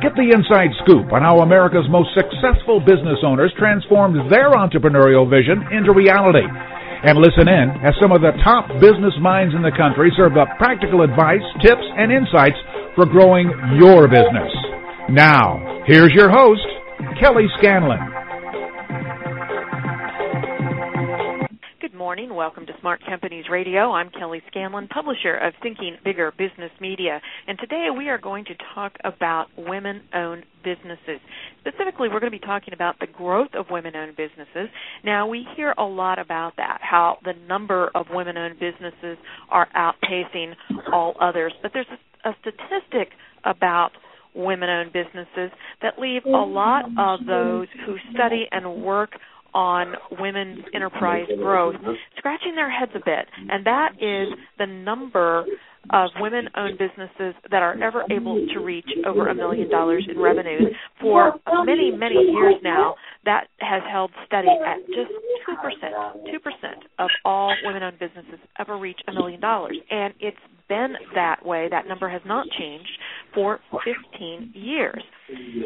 Get the inside scoop on how America's most successful business owners transformed their entrepreneurial vision into reality. And listen in as some of the top business minds in the country serve up practical advice, tips, and insights for growing your business. Now, here's your host, Kelly Scanlon. Morning. Welcome to Smart Companies Radio. I'm Kelly Scanlon, publisher of Thinking Bigger Business Media. And today we are going to talk about women owned businesses. Specifically, we're going to be talking about the growth of women owned businesses. Now, we hear a lot about that, how the number of women owned businesses are outpacing all others. But there's a, a statistic about women owned businesses that leave a lot of those who study and work on women's enterprise growth scratching their heads a bit, and that is the number of women owned businesses that are ever able to reach over a million dollars in revenues. For many, many years now, that has held steady at just 2%. 2% of all women owned businesses ever reach a million dollars. And it's been that way. That number has not changed for 15 years.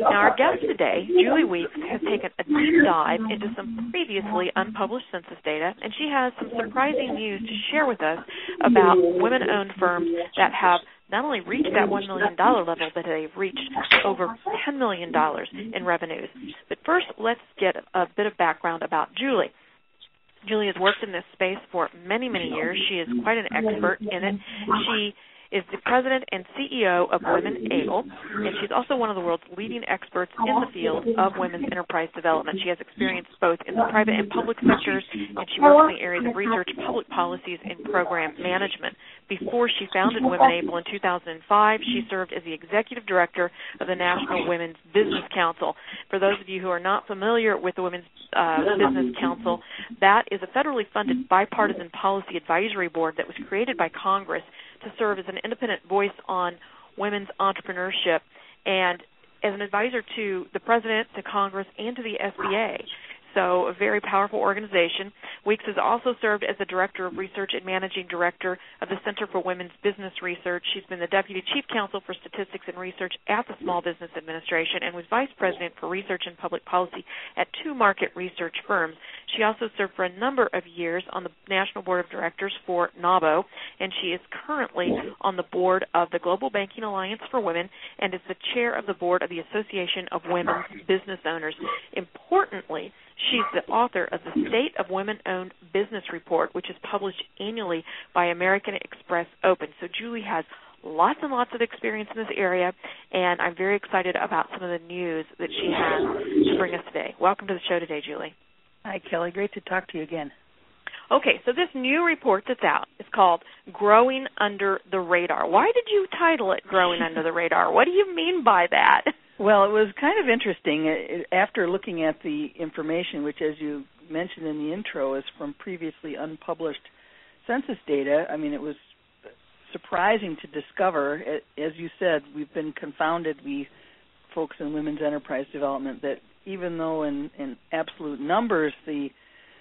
Now, our guest today, Julie Weeks, has taken a deep dive into some previously unpublished census data, and she has some surprising news to share with us about women owned firms Um, that have not only reached that $1 million level, but they've reached over $10 million in revenues. But first, let's get a bit of background about Julie. Julie has worked in this space for many, many years. She is quite an expert in it. She is the president and CEO of Womenable, and she's also one of the world's leading experts in the field of women's enterprise development. She has experience both in the private and public sectors, and she works in the areas of research, public policies, and program management. Before she founded Womenable in 2005, she served as the executive director of the National Women's Business Council. For those of you who are not familiar with the Women's uh, Business Council, that is a federally funded bipartisan policy advisory board that was created by Congress to serve as an independent voice on women's entrepreneurship and as an advisor to the president, to Congress, and to the SBA so a very powerful organization. Weeks has also served as the Director of Research and Managing Director of the Center for Women's Business Research. She's been the Deputy Chief Counsel for Statistics and Research at the Small Business Administration and was Vice President for Research and Public Policy at two market research firms. She also served for a number of years on the National Board of Directors for NAWBO, and she is currently on the board of the Global Banking Alliance for Women and is the chair of the board of the Association of Women's Business Owners. Importantly, She's the author of the State of Women Owned Business Report, which is published annually by American Express Open. So Julie has lots and lots of experience in this area, and I'm very excited about some of the news that she has to bring us today. Welcome to the show today, Julie. Hi, Kelly. Great to talk to you again. Okay, so this new report that's out is called Growing Under the Radar. Why did you title it Growing Under the Radar? What do you mean by that? Well, it was kind of interesting uh, after looking at the information, which, as you mentioned in the intro, is from previously unpublished census data. I mean, it was surprising to discover, as you said, we've been confounded, we folks in women's enterprise development, that even though in, in absolute numbers the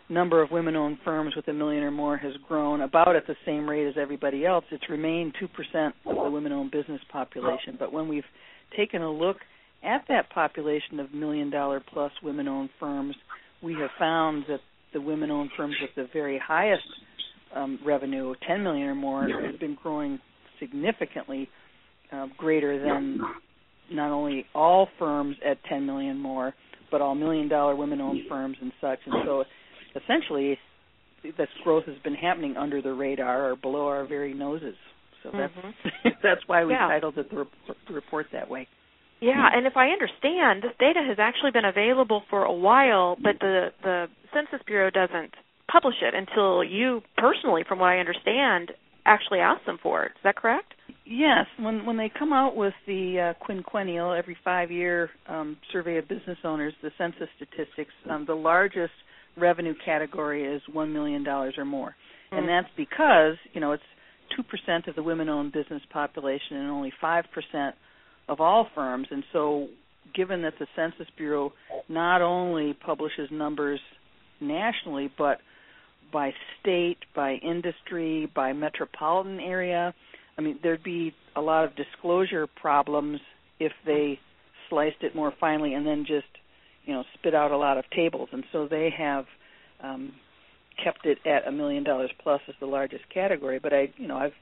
number of women-owned firms with a million or more has grown about at the same rate as everybody else, it's remained 2% of the women-owned business population. But when we've taken a look at that population of million dollar plus women owned firms, we have found that the women owned firms with the very highest um, revenue, 10 million or more, have been growing significantly uh, greater than not only all firms at 10 million more, but all million dollar women owned firms and such. And so essentially, this growth has been happening under the radar or below our very noses. So that's mm-hmm. that's why we yeah. titled it the, report, the report that way. Yeah, and if I understand, this data has actually been available for a while, but the the Census Bureau doesn't publish it until you personally, from what I understand, actually ask them for it. Is that correct? Yes, when when they come out with the uh, quinquennial every five year um, survey of business owners, the census statistics, um, the largest revenue category is $1 million or more. Mm. And that's because, you know, it's 2% of the women owned business population and only 5% of all firms. And so, given that the Census Bureau not only publishes numbers nationally, but by state, by industry, by metropolitan area, I mean, there'd be a lot of disclosure problems if they sliced it more finely and then just, you know, spit out a lot of tables. And so they have um, kept it at a million dollars plus as the largest category. But I, you know, I've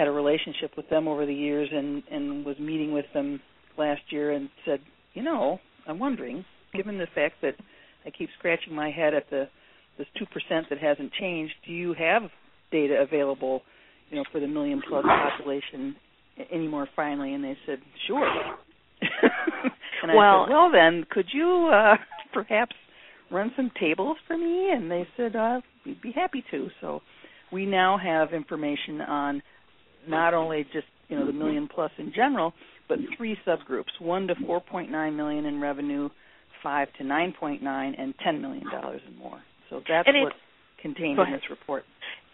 had a relationship with them over the years and and was meeting with them last year and said, you know, I'm wondering, given the fact that I keep scratching my head at the this two percent that hasn't changed, do you have data available, you know, for the million plus population any more finally? And they said, sure. and I well, said, well then, could you uh, perhaps run some tables for me? And they said, uh, we'd be happy to. So we now have information on not only just you know the million plus in general, but three subgroups: one to 4.9 million in revenue, five to 9.9, and 10 million dollars and more. So that's what's contained in this report.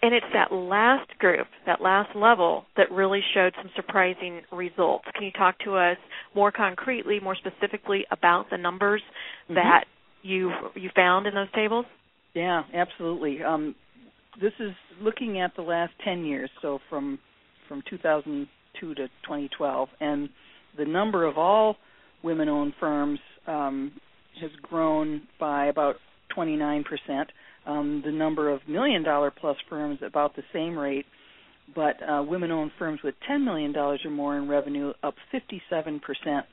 And it's that last group, that last level, that really showed some surprising results. Can you talk to us more concretely, more specifically about the numbers mm-hmm. that you you found in those tables? Yeah, absolutely. Um, this is looking at the last 10 years, so from from 2002 to 2012, and the number of all women-owned firms um, has grown by about 29 percent. Um, the number of million-dollar plus firms about the same rate, but uh, women-owned firms with 10 million dollars or more in revenue up 57 percent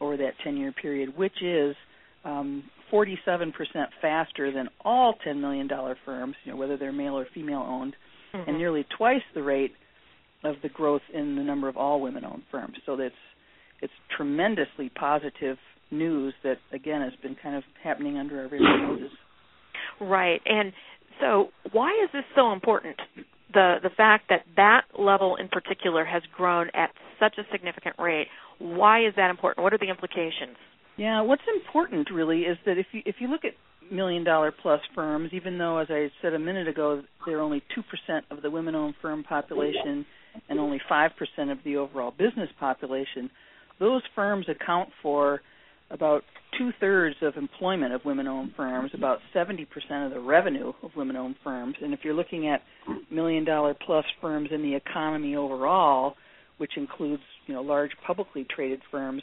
over that 10-year period, which is um, 47% faster than all $10 million firms, you know, whether they're male or female owned, mm-hmm. and nearly twice the rate of the growth in the number of all women owned firms. So that's it's tremendously positive news that again has been kind of happening under our very noses. Right. And so why is this so important? The the fact that that level in particular has grown at such a significant rate. Why is that important? What are the implications? Yeah, what's important really is that if you if you look at million dollar plus firms, even though as I said a minute ago they're only two percent of the women owned firm population and only five percent of the overall business population, those firms account for about two thirds of employment of women owned firms, about seventy percent of the revenue of women owned firms. And if you're looking at million dollar plus firms in the economy overall, which includes, you know, large publicly traded firms,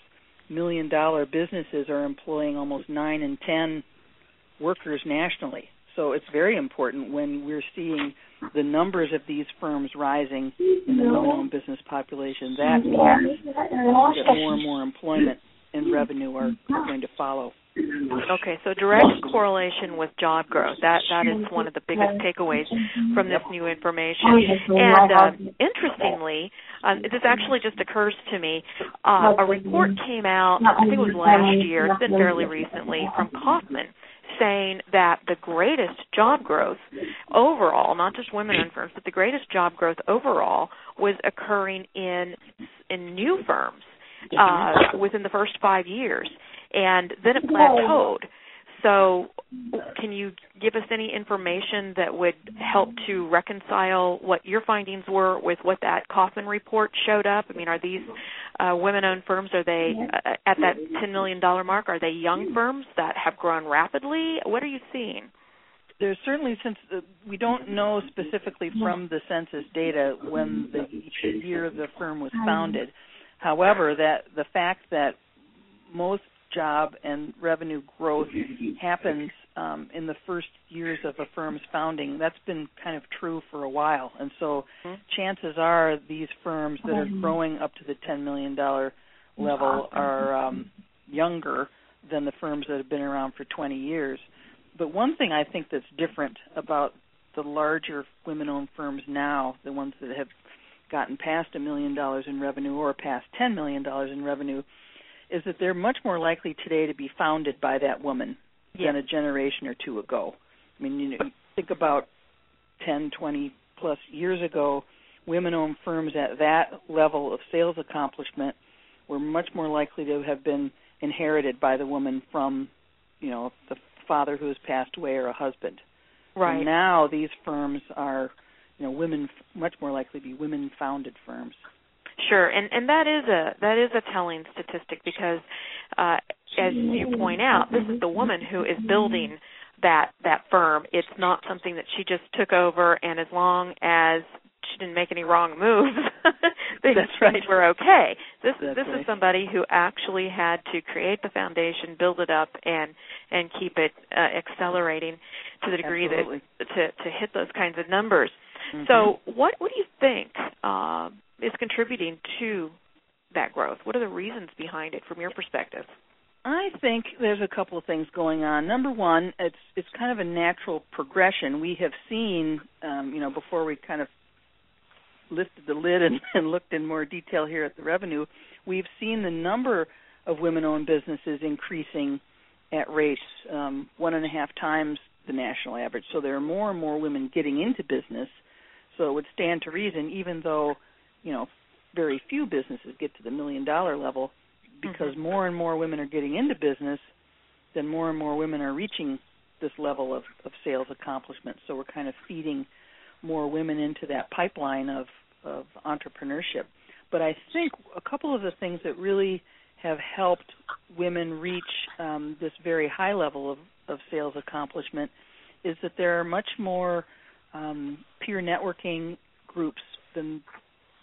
million dollar businesses are employing almost nine in ten workers nationally. So it's very important when we're seeing the numbers of these firms rising in the women-owned business population. That means that more and more employment and revenue are, are going to follow. Okay, so direct correlation with job growth. That that is one of the biggest takeaways from this new information. And uh, interestingly, um, this actually just occurs to me. Uh, a report came out, I think it was last year. It's been fairly recently from Kauffman, saying that the greatest job growth overall, not just women-owned firms, but the greatest job growth overall was occurring in in new firms uh, within the first five years and then it plateaued. So, can you give us any information that would help to reconcile what your findings were with what that Kauffman report showed up? I mean, are these uh, women-owned firms? Are they uh, at that ten million dollar mark? Are they young firms that have grown rapidly? What are you seeing? There's certainly since the, we don't know specifically from the census data when the year the firm was founded. However, that the fact that most job and revenue growth happens um, in the first years of a firm's founding. That's been kind of true for a while, and so mm-hmm. chances are these firms that are growing up to the ten million dollar level are um, younger than the firms that have been around for 20 years. But one thing I think that's different about the larger women-owned firms now, the ones that have gotten past a million dollars in revenue or past ten million dollars in revenue, is that they're much more likely today to be founded by that woman yeah. than a generation or two ago. I mean, you know, think about 10, 20 plus years ago, women-owned firms at that level of sales accomplishment were much more likely to have been inherited by the woman from, you know, the father who has passed away or a husband. Right. And now these firms are, you know, women much more likely to be women-founded firms. Sure, and and that is a that is a telling statistic because, uh, as you point out, this is the woman who is building that that firm. It's not something that she just took over, and as long as she didn't make any wrong moves, things That's right. were okay. This That's this right. is somebody who actually had to create the foundation, build it up, and and keep it uh, accelerating to the degree Absolutely. that to to hit those kinds of numbers. Mhm. So, what what do you think uh, is contributing to that growth? What are the reasons behind it, from your perspective? I think there's a couple of things going on. Number one, it's it's kind of a natural progression. We have seen, um, you know, before we kind of lifted the lid and, and looked in more detail here at the revenue, we've seen the number of women-owned businesses increasing at rates um, one and a half times the national average. So there are more and more women getting into business. So it would stand to reason, even though, you know, very few businesses get to the million-dollar level, because Mhm. more and more women are getting into business, then more and more women are reaching this level of, of sales accomplishment. So we're kind of feeding more women into that pipeline of, of entrepreneurship. But I think a couple of the things that really have helped women reach um, this very high level of, of sales accomplishment is that there are much more um, peer networking groups than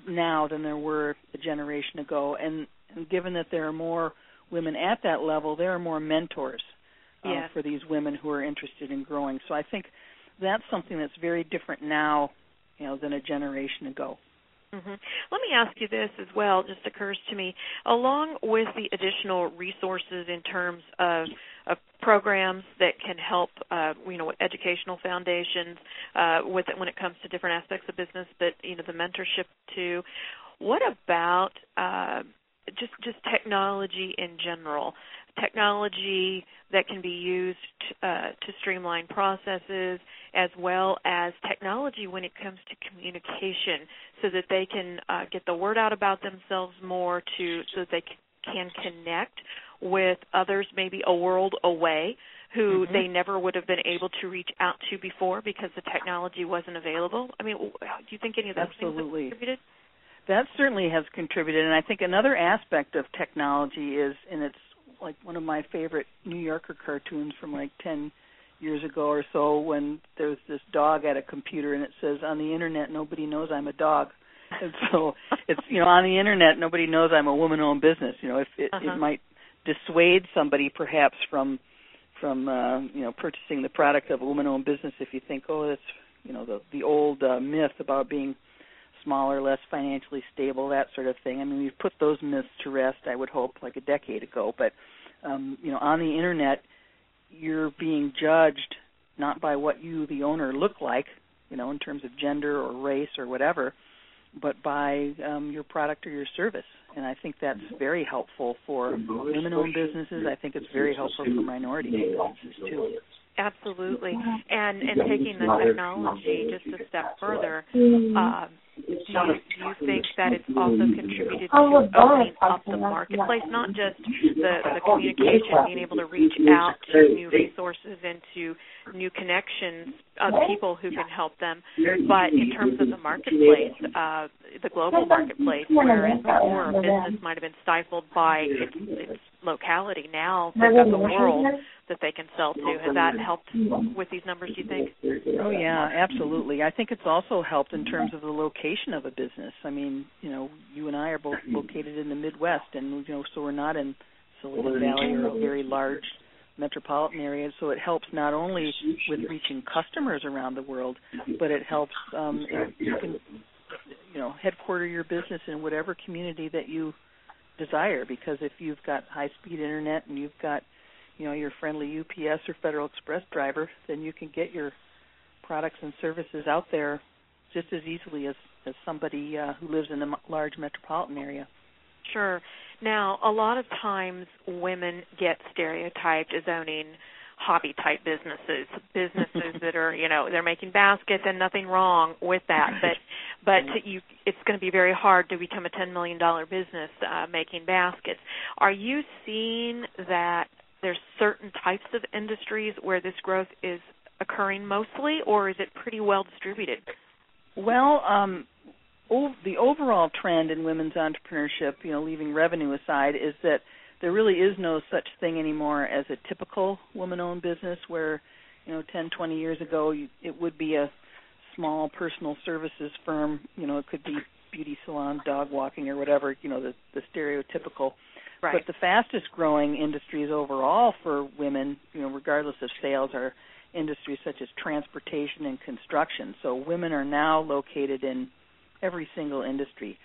now than there were a generation ago, and, and given that there are more women at that level, there are more mentors uh, Yes. for these women who are interested in growing. So I think that's something that's very different now, you know, than a generation ago. Hmm Let me ask you this as well. Just occurs to me, along with the additional resources in terms of, of programs that can help, uh, you know, educational foundations uh, with it when it comes to different aspects of business, but you know, the mentorship too. What about uh, just just technology in general? Technology that can be used uh, to streamline processes, as well as technology when it comes to communication, so that they can uh, get the word out about themselves more, to so that they c- can connect with others, maybe a world away, who Mhm. they never would have been able to reach out to before because the technology wasn't available. I mean, do you think any of those Absolutely. things contributed? That certainly has contributed, and I think another aspect of technology is, in it's like one of my favorite New Yorker cartoons from like 10 years ago or so, when there's this dog at a computer and it says, "On the internet, nobody knows I'm a dog." And so it's you know on the internet, nobody knows I'm a woman-owned business. You know, if it, Uh-huh. it might dissuade somebody perhaps from from uh, you know purchasing the product of a woman-owned business if you think, oh, that's you know the the old uh, myth about being smaller, less financially stable, that sort of thing. I mean, we've put those myths to rest, I would hope, like a decade ago. But um, you know, on the internet, you're being judged not by what you, the owner, look like, you know, in terms of gender or race or whatever, but by um, your product or your service. And I think that's very helpful for women-owned businesses. I think it's very helpful for minority businesses too. Absolutely. And and taking the technology just a step further, um, do you, do you think that it's also contributed to opening up the marketplace, not just the, the communication, being able to reach out to new resources and to new connections of people who can help them, but in terms of the marketplace, uh, the global marketplace, whereas before business might have been stifled by its, its locality, now the world that they can sell to. Has that helped with these numbers, do you think? Oh yeah, absolutely. I think it's also helped in terms of the location of a business. I mean, you know, you and I are both located in the Midwest, and you know, so we're not in Silicon Valley or a very large metropolitan area. So it helps not only with reaching customers around the world, but it helps um, if you can, you know, headquarter your business in whatever community that you desire. Because if you've got high-speed internet and you've got you know your friendly UPS or Federal Express driver, then you can get your products and services out there just as easily as as somebody uh, who lives in a m- large metropolitan area. Sure. Now, a lot of times women get stereotyped as owning hobby type businesses, businesses that are, you know, they're making baskets and nothing wrong with that, but but you it's going to be very hard to become a 10 million dollar business uh making baskets. Are you seeing that there's certain types of industries where this growth is occurring mostly, or is it pretty well distributed? Well, um, the overall trend in women's entrepreneurship, you know, leaving revenue aside, is that there really is no such thing anymore as a typical woman-owned business where, you know, 10, 20 years ago you, it would be a small personal services firm, you know, it could be beauty salon, dog walking or whatever, you know, the the stereotypical. Right. But the fastest growing industries overall for women, you know, regardless of sales are industries such as transportation and construction. So women are now located in every single industry.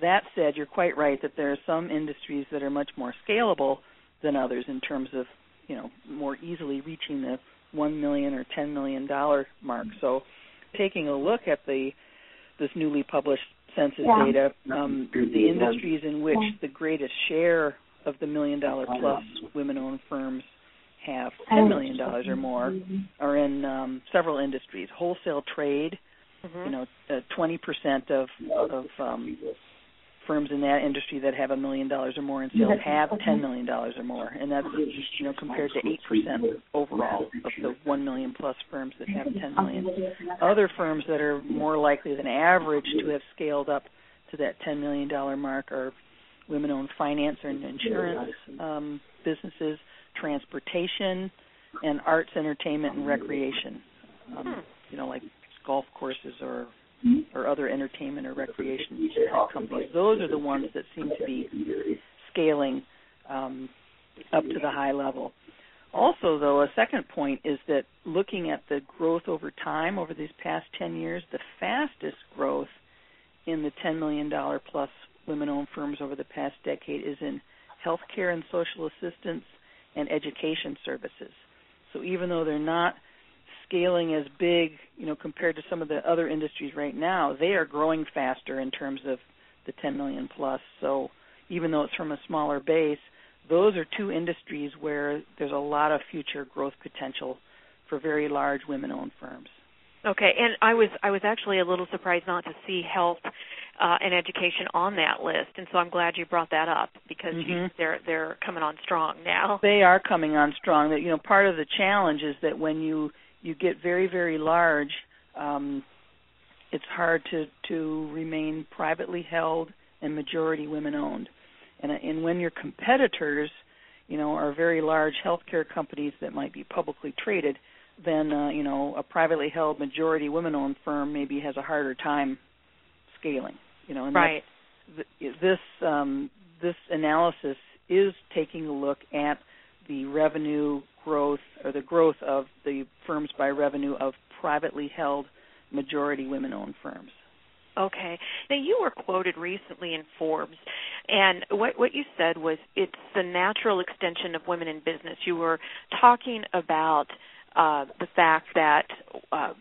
That said, you're quite right that there are some industries that are much more scalable than others in terms of, you know, more easily reaching the 1 million or 10 million dollar mark. Mm-hmm. So taking a look at the this newly published census Yeah. data, um, the industries in which the greatest share of the million dollar plus women owned firms have ten million dollars or more are in um, several industries. Wholesale trade, Mhm. you know, twenty percent of of um, firms in that industry that have a million dollars or more in sales have ten million dollars or more, and that's you know compared to eight percent overall of the one million plus firms that have ten million. Other firms that are more likely than average to have scaled up to that ten million dollar mark are women-owned finance and insurance um, businesses, transportation, and arts, entertainment, and recreation. Um, you know, like golf courses or or other entertainment or recreation companies. Those are the ones that seem to be scaling um, up to the high level. Also, though, a second point is that looking at the growth over time over these past 10 years, the fastest growth in the $10 million plus women owned firms over the past decade is in healthcare and social assistance and education services. So even though they're not scaling as big, you know, compared to some of the other industries right now, they are growing faster in terms of the 10 million plus. So even though it's from a smaller base, those are two industries where there's a lot of future growth potential for very large women-owned firms. Okay, and I was I was actually a little surprised not to see health uh, and education on that list, and so I'm glad you brought that up because you, Mhm. they're they're coming on strong now. They are coming on strong. That you know, part of the challenge is that when you you get very very large, um, it's hard to to remain privately held and majority women owned, and and when your competitors, you know, are very large healthcare companies that might be publicly traded, then uh, you know a privately held majority women owned firm maybe has a harder time scaling. You know, and Right. th- this um, this analysis is taking a look at the revenue growth or the growth of the firms by revenue of privately held majority women-owned firms. Okay. Now you were quoted recently in Forbes, and what what you said was it's the natural extension of women in business. You were talking about uh, the fact that uh,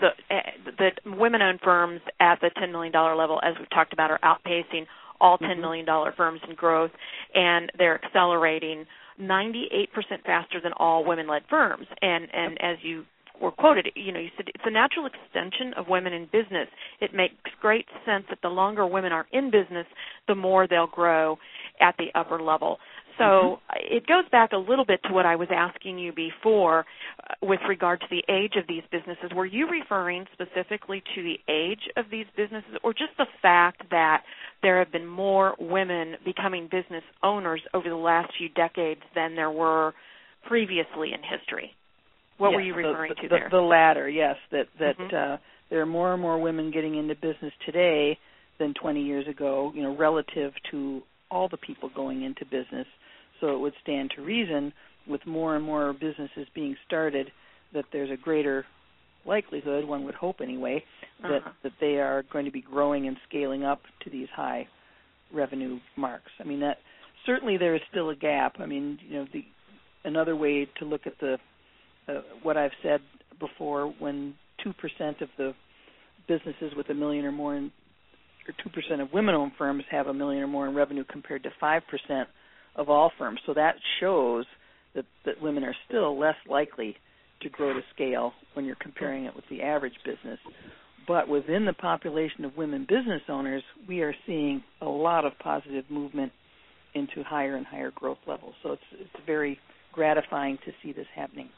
the uh, that women-owned firms at the ten million dollar level, as we've talked about, are outpacing all ten million dollar firms in growth, and they're accelerating 98% faster than all women-led firms. And and as you were quoted, you know, you said it's a natural extension of women in business. It makes great sense that the longer women are in business, the more they'll grow at the upper level. So Mm-hmm. it goes back a little bit to what I was asking you before uh, with regard to the age of these businesses. Were you referring specifically to the age of these businesses or just the fact that there have been more women becoming business owners over the last few decades than there were previously in history? What were you referring the, to the, there? The latter, yes. That that Mhm. uh, there are more and more women getting into business today than 20 years ago. You know, relative to all the people going into business. So it would stand to reason, with more and more businesses being started, that there's a greater likelihood, one would hope anyway, that Uh-huh. that they are going to be growing and scaling up to these high revenue marks. I mean that certainly there is still a gap. I mean, you know, the another way to look at the uh, what I've said before when 2% of the businesses with a million or more in or 2% of women-owned firms have a million or more in revenue compared to 5% of all firms. So that shows that that women are still less likely to grow to scale when you're comparing it with the average business. But within the population of women business owners, we are seeing a lot of positive movement into higher and higher growth levels. So it's it's very gratifying to see this happening.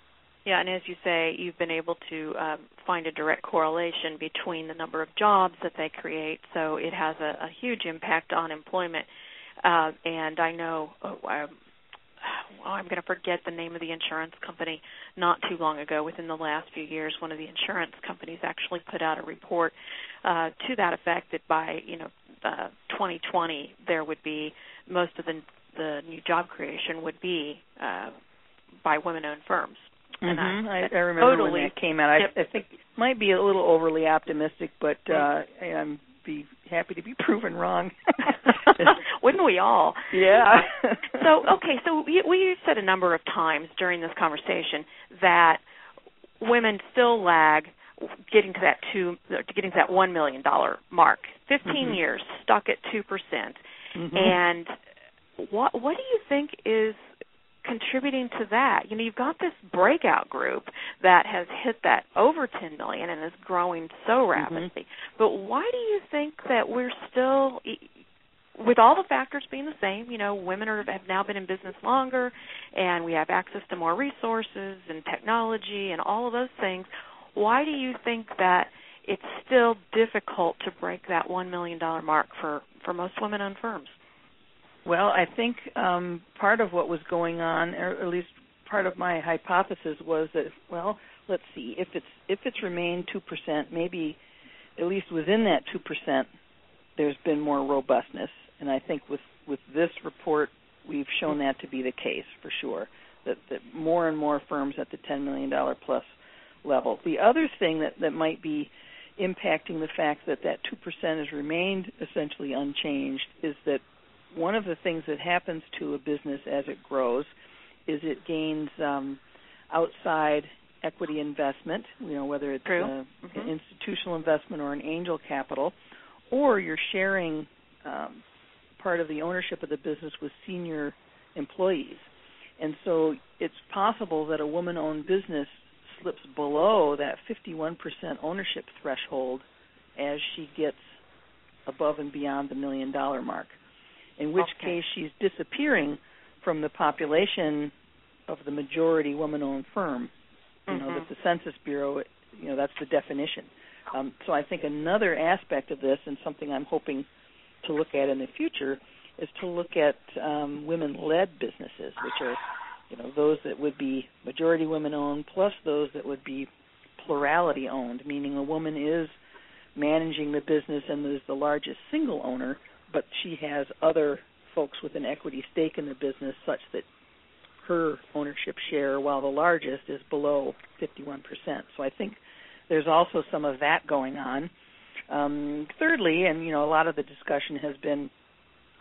Yeah, and as you say, you've been able to um, find a direct correlation between the number of jobs that they create, so it has a, a huge impact on employment. Uh, and I know, oh, um, well, I'm going to forget the name of the insurance company. Not too long ago, within the last few years, one of the insurance companies actually put out a report uh, to that effect that by you know uh, 2020 there would be most of the the new job creation would be uh, by women-owned firms. Mm-hmm. I, I, I remember totally, when that came out. I, yep. I think might be a little overly optimistic, but uh, I'm be happy to be proven wrong. Wouldn't we all? Yeah. so okay, so we, we said a number of times during this conversation that women still lag getting to that two getting to that one million dollar mark. 15 mm-hmm. years stuck at two percent, mm-hmm. and what what do you think is contributing to that? You know, you've got this breakout group that has hit that over 10 million and is growing so Mm-hmm. rapidly. Mm-hmm. But why do you think that we're still with all the factors being the same, you know, women are, have now been in business longer and we have access to more resources and technology and all of those things. Why do you think that it's still difficult to break that 1 million dollar mark for for most women-owned firms? Well, I think um, part of what was going on, or at least part of my hypothesis, was that well, let's see, if it's if it's remained two percent, maybe at least within that two percent, there's been more robustness, and I think with with this report, we've shown that to be the case for sure. That that more and more firms at the ten million dollar plus level. The other thing that that might be impacting the fact that that 2% has remained essentially unchanged is that one of the things that happens to a business as it grows is it gains um, outside equity investment, you know, whether it's mm-hmm. an institutional investment or an angel capital, or you're sharing um, part of the ownership of the business with senior employees. And so it's possible that a woman owned business slips below that 51% ownership threshold as she gets above and beyond the million dollar mark in which okay. case she's disappearing from the population of the majority woman-owned firm. You mm-hmm. know that the Census Bureau, you know, that's the definition. Um, so I think another aspect of this, and something I'm hoping to look at in the future, is to look at um, women-led businesses, which are, you know, those that would be majority women-owned, plus those that would be plurality-owned, meaning a woman is managing the business and is the largest single owner, but she has other folks with an equity stake in the business such that her ownership share, while the largest, is below 51%. So I think there's also some of that going on. Um, thirdly, and you know, a lot of the discussion has been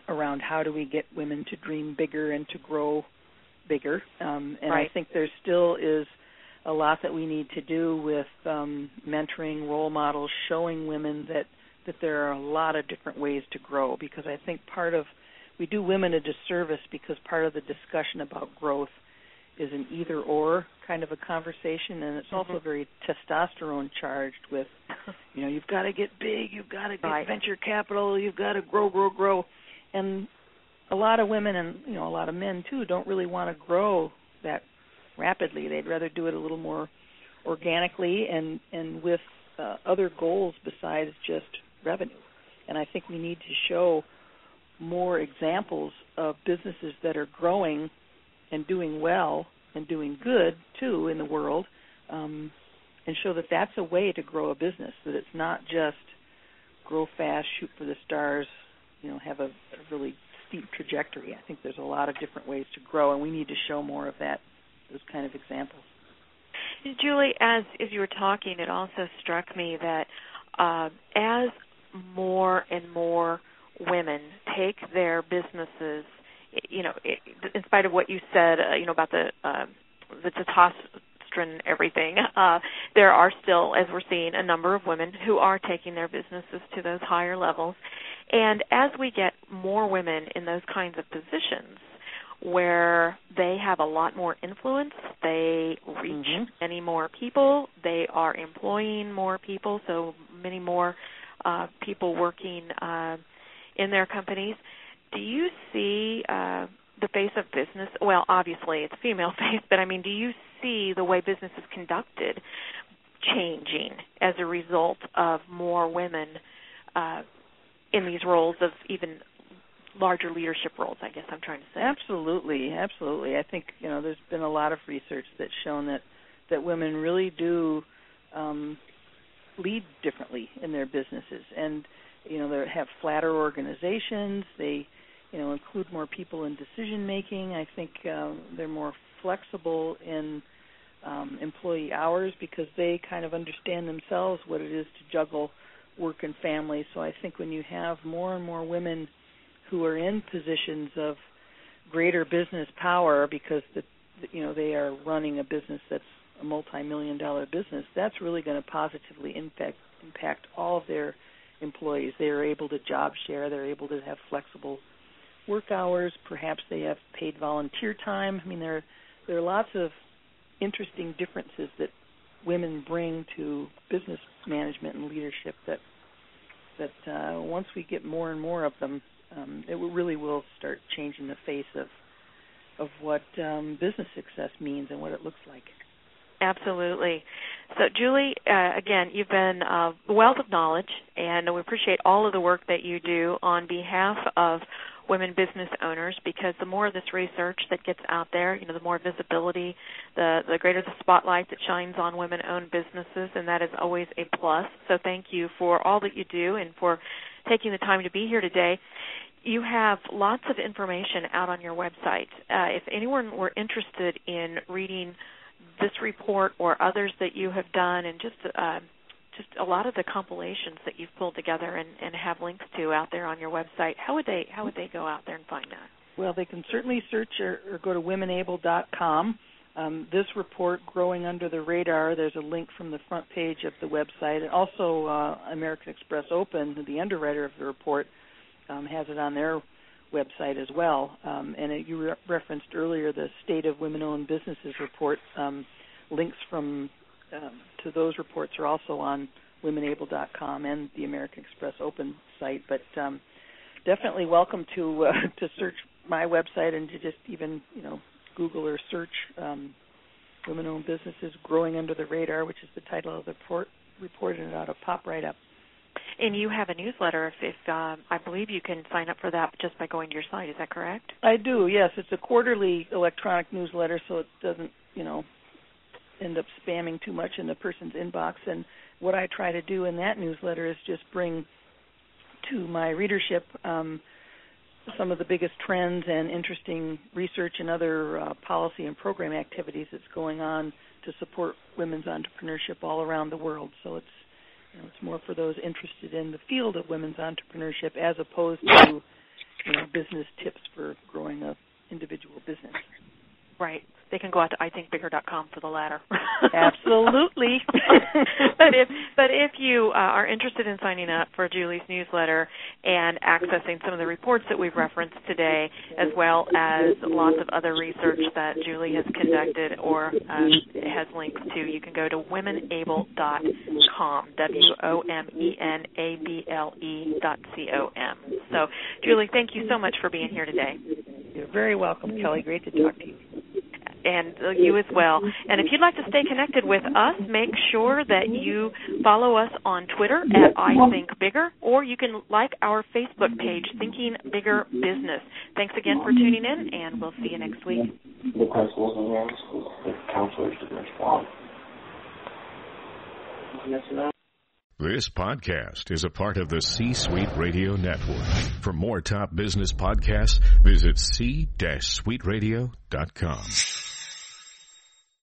around how do we get women to dream bigger and to grow bigger. Um, and right. I think there still is a lot that we need to do with um, mentoring, role models, showing women that that there are a lot of different ways to grow because I think part of we do women a disservice because part of the discussion about growth is an either or kind of a conversation and it's mm-hmm. also very testosterone charged with you know you've got to get big you've got to get right. venture capital you've got to grow grow grow and a lot of women and you know a lot of men too don't really want to grow that rapidly they'd rather do it a little more organically and and with uh, other goals besides just revenue. And I think we need to show more examples of businesses that are growing and doing well and doing good too in the world, um, and show that that's a way to grow a business. That it's not just grow fast, shoot for the stars, you know, have a, a really steep trajectory. I think there's a lot of different ways to grow, and we need to show more of that, those kind of examples. Julie, as as you were talking, it also struck me that uh, as more and more women take their businesses you know in spite of what you said uh, you know about the uh, the testosterone everything uh there are still as we're seeing a number of women who are taking their businesses to those higher levels and as we get more women in those kinds of positions where they have a lot more influence they reach mm-hmm. many more people they are employing more people so many more uh, people working uh, in their companies, do you see uh, the face of business? Well, obviously it's female face, but I mean, do you see the way business is conducted changing as a result of more women uh, in these roles of even larger leadership roles? I guess I'm trying to say. Absolutely, absolutely. I think you know there's been a lot of research that's shown that that women really do um, lead differently in their businesses, and you know they have flatter organizations. They you know include more people in decision making. I think um, they're more flexible in um, employee hours because they kind of understand themselves what it is to juggle work and family. So I think when you have more and more women who are in positions of greater business power because the you know they are running a business that's a multi-million dollar business, that's really going to positively impact impact all of their employees. They are able to job share. They're able to have flexible work hours. Perhaps they have paid volunteer time. I mean, there there are lots of interesting differences that women bring to business management and leadership that that uh, once we get more and more of them, um, it really will start changing the face of of what um, business success means and what it looks like. Absolutely. So, Julie, uh, again, you've been a wealth of knowledge, and we appreciate all of the work that you do on behalf of women business owners because the more of this research that gets out there, you know, the more visibility, the the greater the spotlight that shines on women-owned businesses, and that is always a plus. So thank you for all that you do and for taking the time to be here today. You have lots of information out on your website. Uh, if anyone were interested in reading this report or others that you have done, and just uh, just a lot of the compilations that you've pulled together and, and have links to out there on your website. How would they how would they go out there and find that? Well, they can certainly search or, or go to womenable.com. Um, this report, Growing Under the Radar, there's a link from the front page of the website. And also, uh, American Express Open, the underwriter of the report, um, has it on their website as well. Um, and it, you re- referenced earlier the State of Women Owned Businesses report. Um, links from um, to those reports are also on womenable.com and the American Express Open site. But um, definitely welcome to uh, to search my website and to just even you know Google or search um, women-owned businesses growing under the radar, which is the title of the report. Report and it ought to pop right up. And you have a newsletter. If, if um, I believe you can sign up for that just by going to your site. Is that correct? I do. Yes, it's a quarterly electronic newsletter, so it doesn't you know end up spamming too much in the person's inbox. And what I try to do in that newsletter is just bring to my readership um, some of the biggest trends and interesting research and other uh, policy and program activities that's going on to support women's entrepreneurship all around the world. So it's you know, it's more for those interested in the field of women's entrepreneurship as opposed to you know business tips for growing a individual business. Right they can go out to ithinkbigger.com for the latter. Absolutely. but if but if you uh, are interested in signing up for Julie's newsletter and accessing some of the reports that we've referenced today, as well as lots of other research that Julie has conducted or uh, has links to, you can go to womenable.com. W O M E N A B L E dot C O M. So, Julie, thank you so much for being here today. You're very welcome, Kelly. Great to talk to you and you as well. And if you'd like to stay connected with us, make sure that you follow us on Twitter at I Think Bigger, or you can like our Facebook page, Thinking Bigger Business. Thanks again for tuning in, and we'll see you next week. The principals and the counselors respond. This podcast is a part of the C Suite Radio Network. For more top business podcasts, visit c-suiteradio.com.